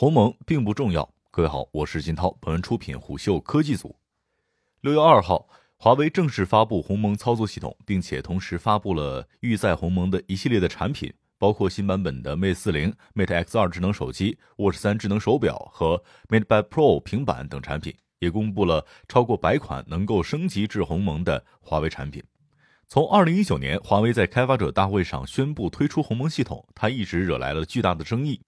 鸿蒙并不重要。各位好，我是金涛，本文出品虎嗅科技组。六月二号，华为正式发布鸿蒙操作系统，并且同时发布了预载鸿蒙的一系列的产品，包括新版本的 Mate 四零、Mate X 二智能手机、Watch 三智能手表和 MatePad Pro 平板等产品，也公布了超过百款能够升级至鸿蒙的华为产品。从二零一九年，华为在开发者大会上宣布推出鸿蒙系统，它一直惹来了巨大的争议。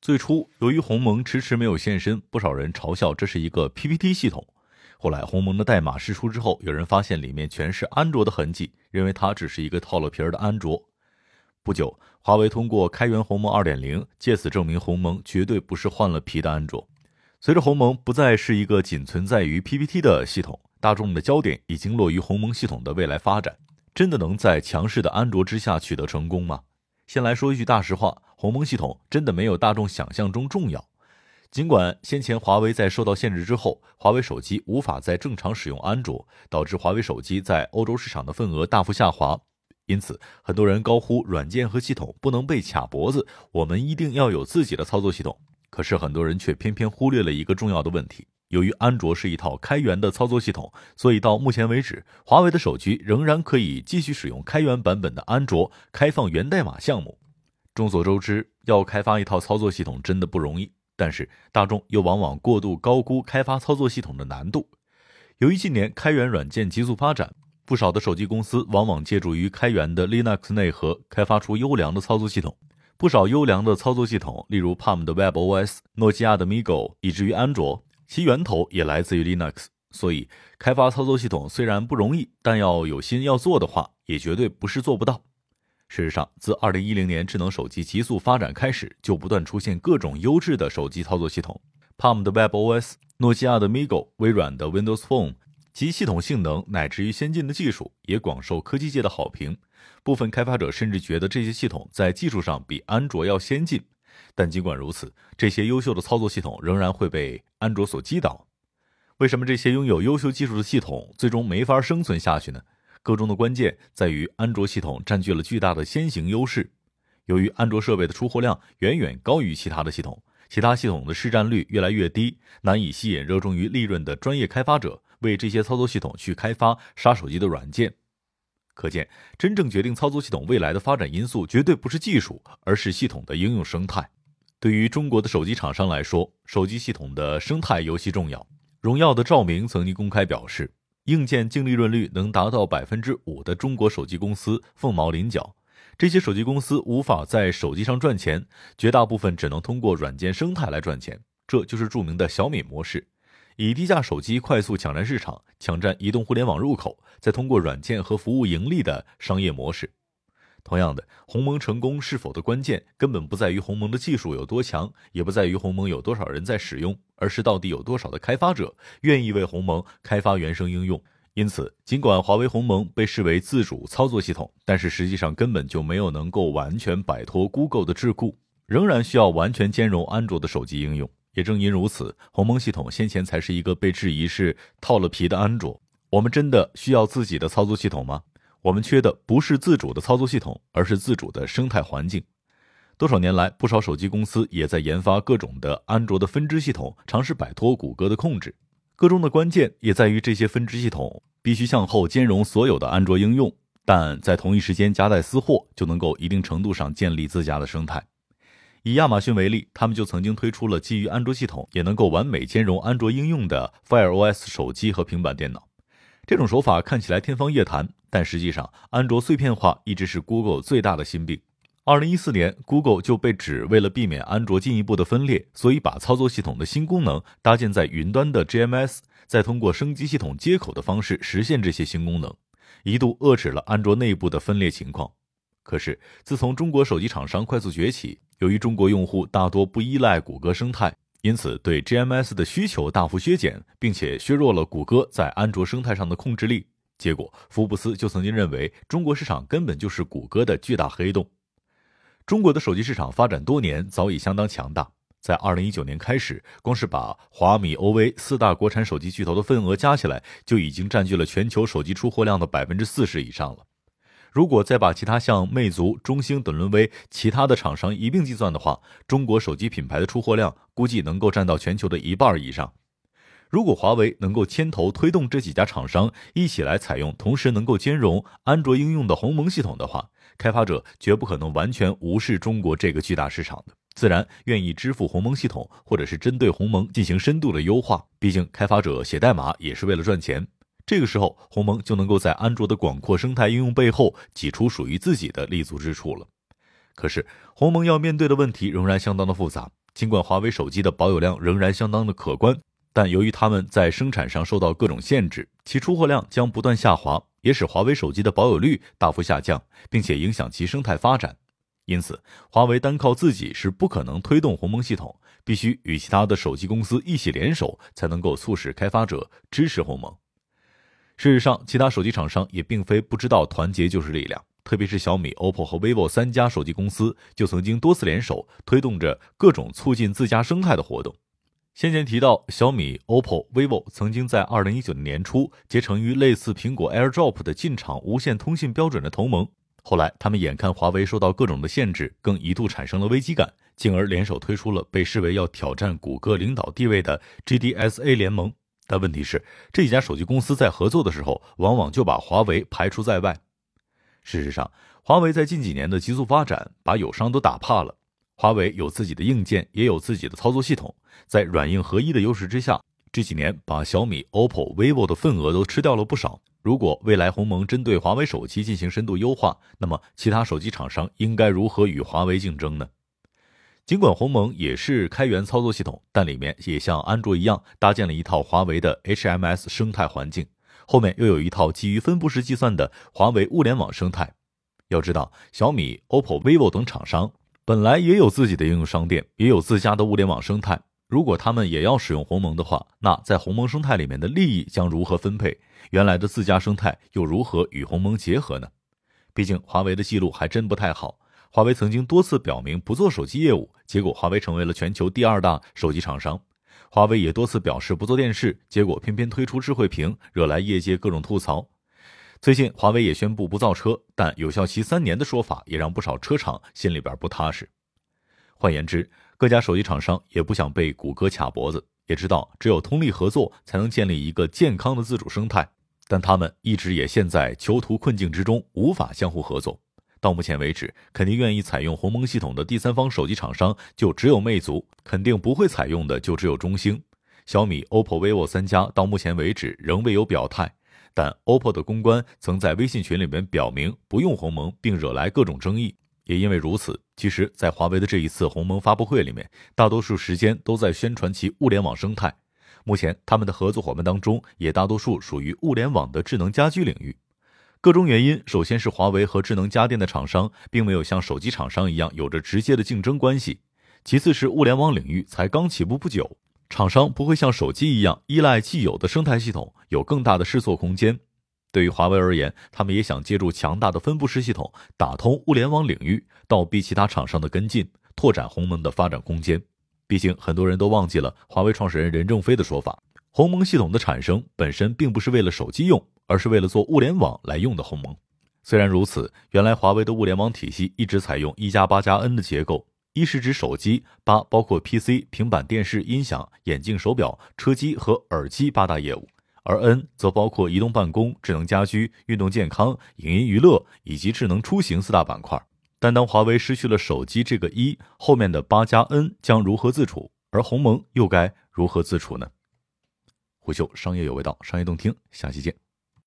最初，由于鸿蒙迟迟没有现身，不少人嘲笑这是一个 PPT 系统。后来，鸿蒙的代码释出之后，有人发现里面全是安卓的痕迹，认为它只是一个套了皮儿的安卓。不久，华为通过开源鸿蒙2.0，借此证明鸿蒙绝对不是换了皮的安卓。随着鸿蒙不再是一个仅存在于 PPT 的系统，大众的焦点已经落于鸿蒙系统的未来发展。真的能在强势的安卓之下取得成功吗？先来说一句大实话，鸿蒙系统真的没有大众想象中重要。尽管先前华为在受到限制之后，华为手机无法再正常使用安卓，导致华为手机在欧洲市场的份额大幅下滑，因此很多人高呼软件和系统不能被卡脖子，我们一定要有自己的操作系统。可是很多人却偏偏忽略了一个重要的问题。由于安卓是一套开源的操作系统，所以到目前为止，华为的手机仍然可以继续使用开源版本的安卓开放源代码项目。众所周知，要开发一套操作系统真的不容易，但是大众又往往过度高估开发操作系统的难度。由于近年开源软件急速发展，不少的手机公司往往借助于开源的 Linux 内核，开发出优良的操作系统。不少优良的操作系统，例如 Palm 的 WebOS、诺基亚的 MiGo，以至于安卓。其源头也来自于 Linux，所以开发操作系统虽然不容易，但要有心要做的话，也绝对不是做不到。事实上，自2010年智能手机急速发展开始，就不断出现各种优质的手机操作系统，Palm 的 WebOS、诺基亚的 MiGo、微软的 Windows Phone，其系统性能乃至于先进的技术也广受科技界的好评。部分开发者甚至觉得这些系统在技术上比安卓要先进。但尽管如此，这些优秀的操作系统仍然会被安卓所击倒。为什么这些拥有优秀技术的系统最终没法生存下去呢？个中的关键在于安卓系统占据了巨大的先行优势。由于安卓设备的出货量远远高于其他的系统，其他系统的市占率越来越低，难以吸引热衷于利润的专业开发者为这些操作系统去开发杀手级的软件。可见，真正决定操作系统未来的发展因素，绝对不是技术，而是系统的应用生态。对于中国的手机厂商来说，手机系统的生态尤其重要。荣耀的赵明曾经公开表示，硬件净利润率能达到百分之五的中国手机公司凤毛麟角。这些手机公司无法在手机上赚钱，绝大部分只能通过软件生态来赚钱。这就是著名的小米模式，以低价手机快速抢占市场，抢占移动互联网入口，再通过软件和服务盈利的商业模式。同样的，鸿蒙成功是否的关键，根本不在于鸿蒙的技术有多强，也不在于鸿蒙有多少人在使用，而是到底有多少的开发者愿意为鸿蒙开发原生应用。因此，尽管华为鸿蒙被视为自主操作系统，但是实际上根本就没有能够完全摆脱 Google 的桎梏，仍然需要完全兼容安卓的手机应用。也正因如此，鸿蒙系统先前才是一个被质疑是套了皮的安卓。我们真的需要自己的操作系统吗？我们缺的不是自主的操作系统，而是自主的生态环境。多少年来，不少手机公司也在研发各种的安卓的分支系统，尝试摆脱谷歌的控制。个中的关键也在于这些分支系统必须向后兼容所有的安卓应用，但在同一时间夹带私货，就能够一定程度上建立自家的生态。以亚马逊为例，他们就曾经推出了基于安卓系统也能够完美兼容安卓应用的 Fire OS 手机和平板电脑。这种手法看起来天方夜谭，但实际上，安卓碎片化一直是 Google 最大的心病。二零一四年，Google 就被指为了避免安卓进一步的分裂，所以把操作系统的新功能搭建在云端的 GMS，再通过升级系统接口的方式实现这些新功能，一度遏制了安卓内部的分裂情况。可是，自从中国手机厂商快速崛起，由于中国用户大多不依赖谷歌生态。因此，对 GMS 的需求大幅削减，并且削弱了谷歌在安卓生态上的控制力。结果，福布斯就曾经认为，中国市场根本就是谷歌的巨大黑洞。中国的手机市场发展多年，早已相当强大。在2019年开始，光是把华米、OV 四大国产手机巨头的份额加起来，就已经占据了全球手机出货量的百分之四十以上了。如果再把其他像魅族、中兴等沦为其他的厂商一并计算的话，中国手机品牌的出货量估计能够占到全球的一半以上。如果华为能够牵头推动这几家厂商一起来采用同时能够兼容安卓应用的鸿蒙系统的话，开发者绝不可能完全无视中国这个巨大市场的，自然愿意支付鸿蒙系统，或者是针对鸿蒙进行深度的优化。毕竟开发者写代码也是为了赚钱。这个时候，鸿蒙就能够在安卓的广阔生态应用背后挤出属于自己的立足之处了。可是，鸿蒙要面对的问题仍然相当的复杂。尽管华为手机的保有量仍然相当的可观，但由于他们在生产上受到各种限制，其出货量将不断下滑，也使华为手机的保有率大幅下降，并且影响其生态发展。因此，华为单靠自己是不可能推动鸿蒙系统，必须与其他的手机公司一起联手，才能够促使开发者支持鸿蒙。事实上，其他手机厂商也并非不知道团结就是力量。特别是小米、OPPO 和 vivo 三家手机公司就曾经多次联手，推动着各种促进自家生态的活动。先前提到，小米、OPPO、vivo 曾经在2019年年初结成于类似苹果 AirDrop 的进场无线通信标准的同盟。后来，他们眼看华为受到各种的限制，更一度产生了危机感，进而联手推出了被视为要挑战谷歌领导地位的 GDSA 联盟。但问题是，这几家手机公司在合作的时候，往往就把华为排除在外。事实上，华为在近几年的急速发展，把友商都打怕了。华为有自己的硬件，也有自己的操作系统，在软硬合一的优势之下，这几年把小米、OPPO、vivo 的份额都吃掉了不少。如果未来鸿蒙针对华为手机进行深度优化，那么其他手机厂商应该如何与华为竞争呢？尽管鸿蒙也是开源操作系统，但里面也像安卓一样搭建了一套华为的 HMS 生态环境，后面又有一套基于分布式计算的华为物联网生态。要知道，小米、OPPO、vivo 等厂商本来也有自己的应用商店，也有自家的物联网生态。如果他们也要使用鸿蒙的话，那在鸿蒙生态里面的利益将如何分配？原来的自家生态又如何与鸿蒙结合呢？毕竟华为的记录还真不太好。华为曾经多次表明不做手机业务，结果华为成为了全球第二大手机厂商。华为也多次表示不做电视，结果偏偏推出智慧屏，惹来业界各种吐槽。最近华为也宣布不造车，但有效期三年的说法也让不少车厂心里边不踏实。换言之，各家手机厂商也不想被谷歌卡脖子，也知道只有通力合作才能建立一个健康的自主生态，但他们一直也陷在囚徒困境之中，无法相互合作。到目前为止，肯定愿意采用鸿蒙系统的第三方手机厂商就只有魅族，肯定不会采用的就只有中兴、小米、OPPO、vivo 三家。到目前为止仍未有表态，但 OPPO 的公关曾在微信群里面表明不用鸿蒙，并惹来各种争议。也因为如此，其实，在华为的这一次鸿蒙发布会里面，大多数时间都在宣传其物联网生态。目前，他们的合作伙伴当中，也大多数属于物联网的智能家居领域。各种原因，首先是华为和智能家电的厂商并没有像手机厂商一样有着直接的竞争关系；其次是物联网领域才刚起步不久，厂商不会像手机一样依赖既有的生态系统，有更大的试错空间。对于华为而言，他们也想借助强大的分布式系统打通物联网领域，倒逼其他厂商的跟进，拓展鸿蒙的发展空间。毕竟，很多人都忘记了华为创始人任正非的说法：鸿蒙系统的产生本身并不是为了手机用。而是为了做物联网来用的鸿蒙。虽然如此，原来华为的物联网体系一直采用一加八加 N 的结构，一是指手机，八包括 PC、平板电视、音响、眼镜、手表、车机和耳机八大业务，而 N 则包括移动办公、智能家居、运动健康、影音娱乐以及智能出行四大板块。但当华为失去了手机这个一，后面的八加 N 将如何自处？而鸿蒙又该如何自处呢？虎嗅商业有味道，商业动听，下期见。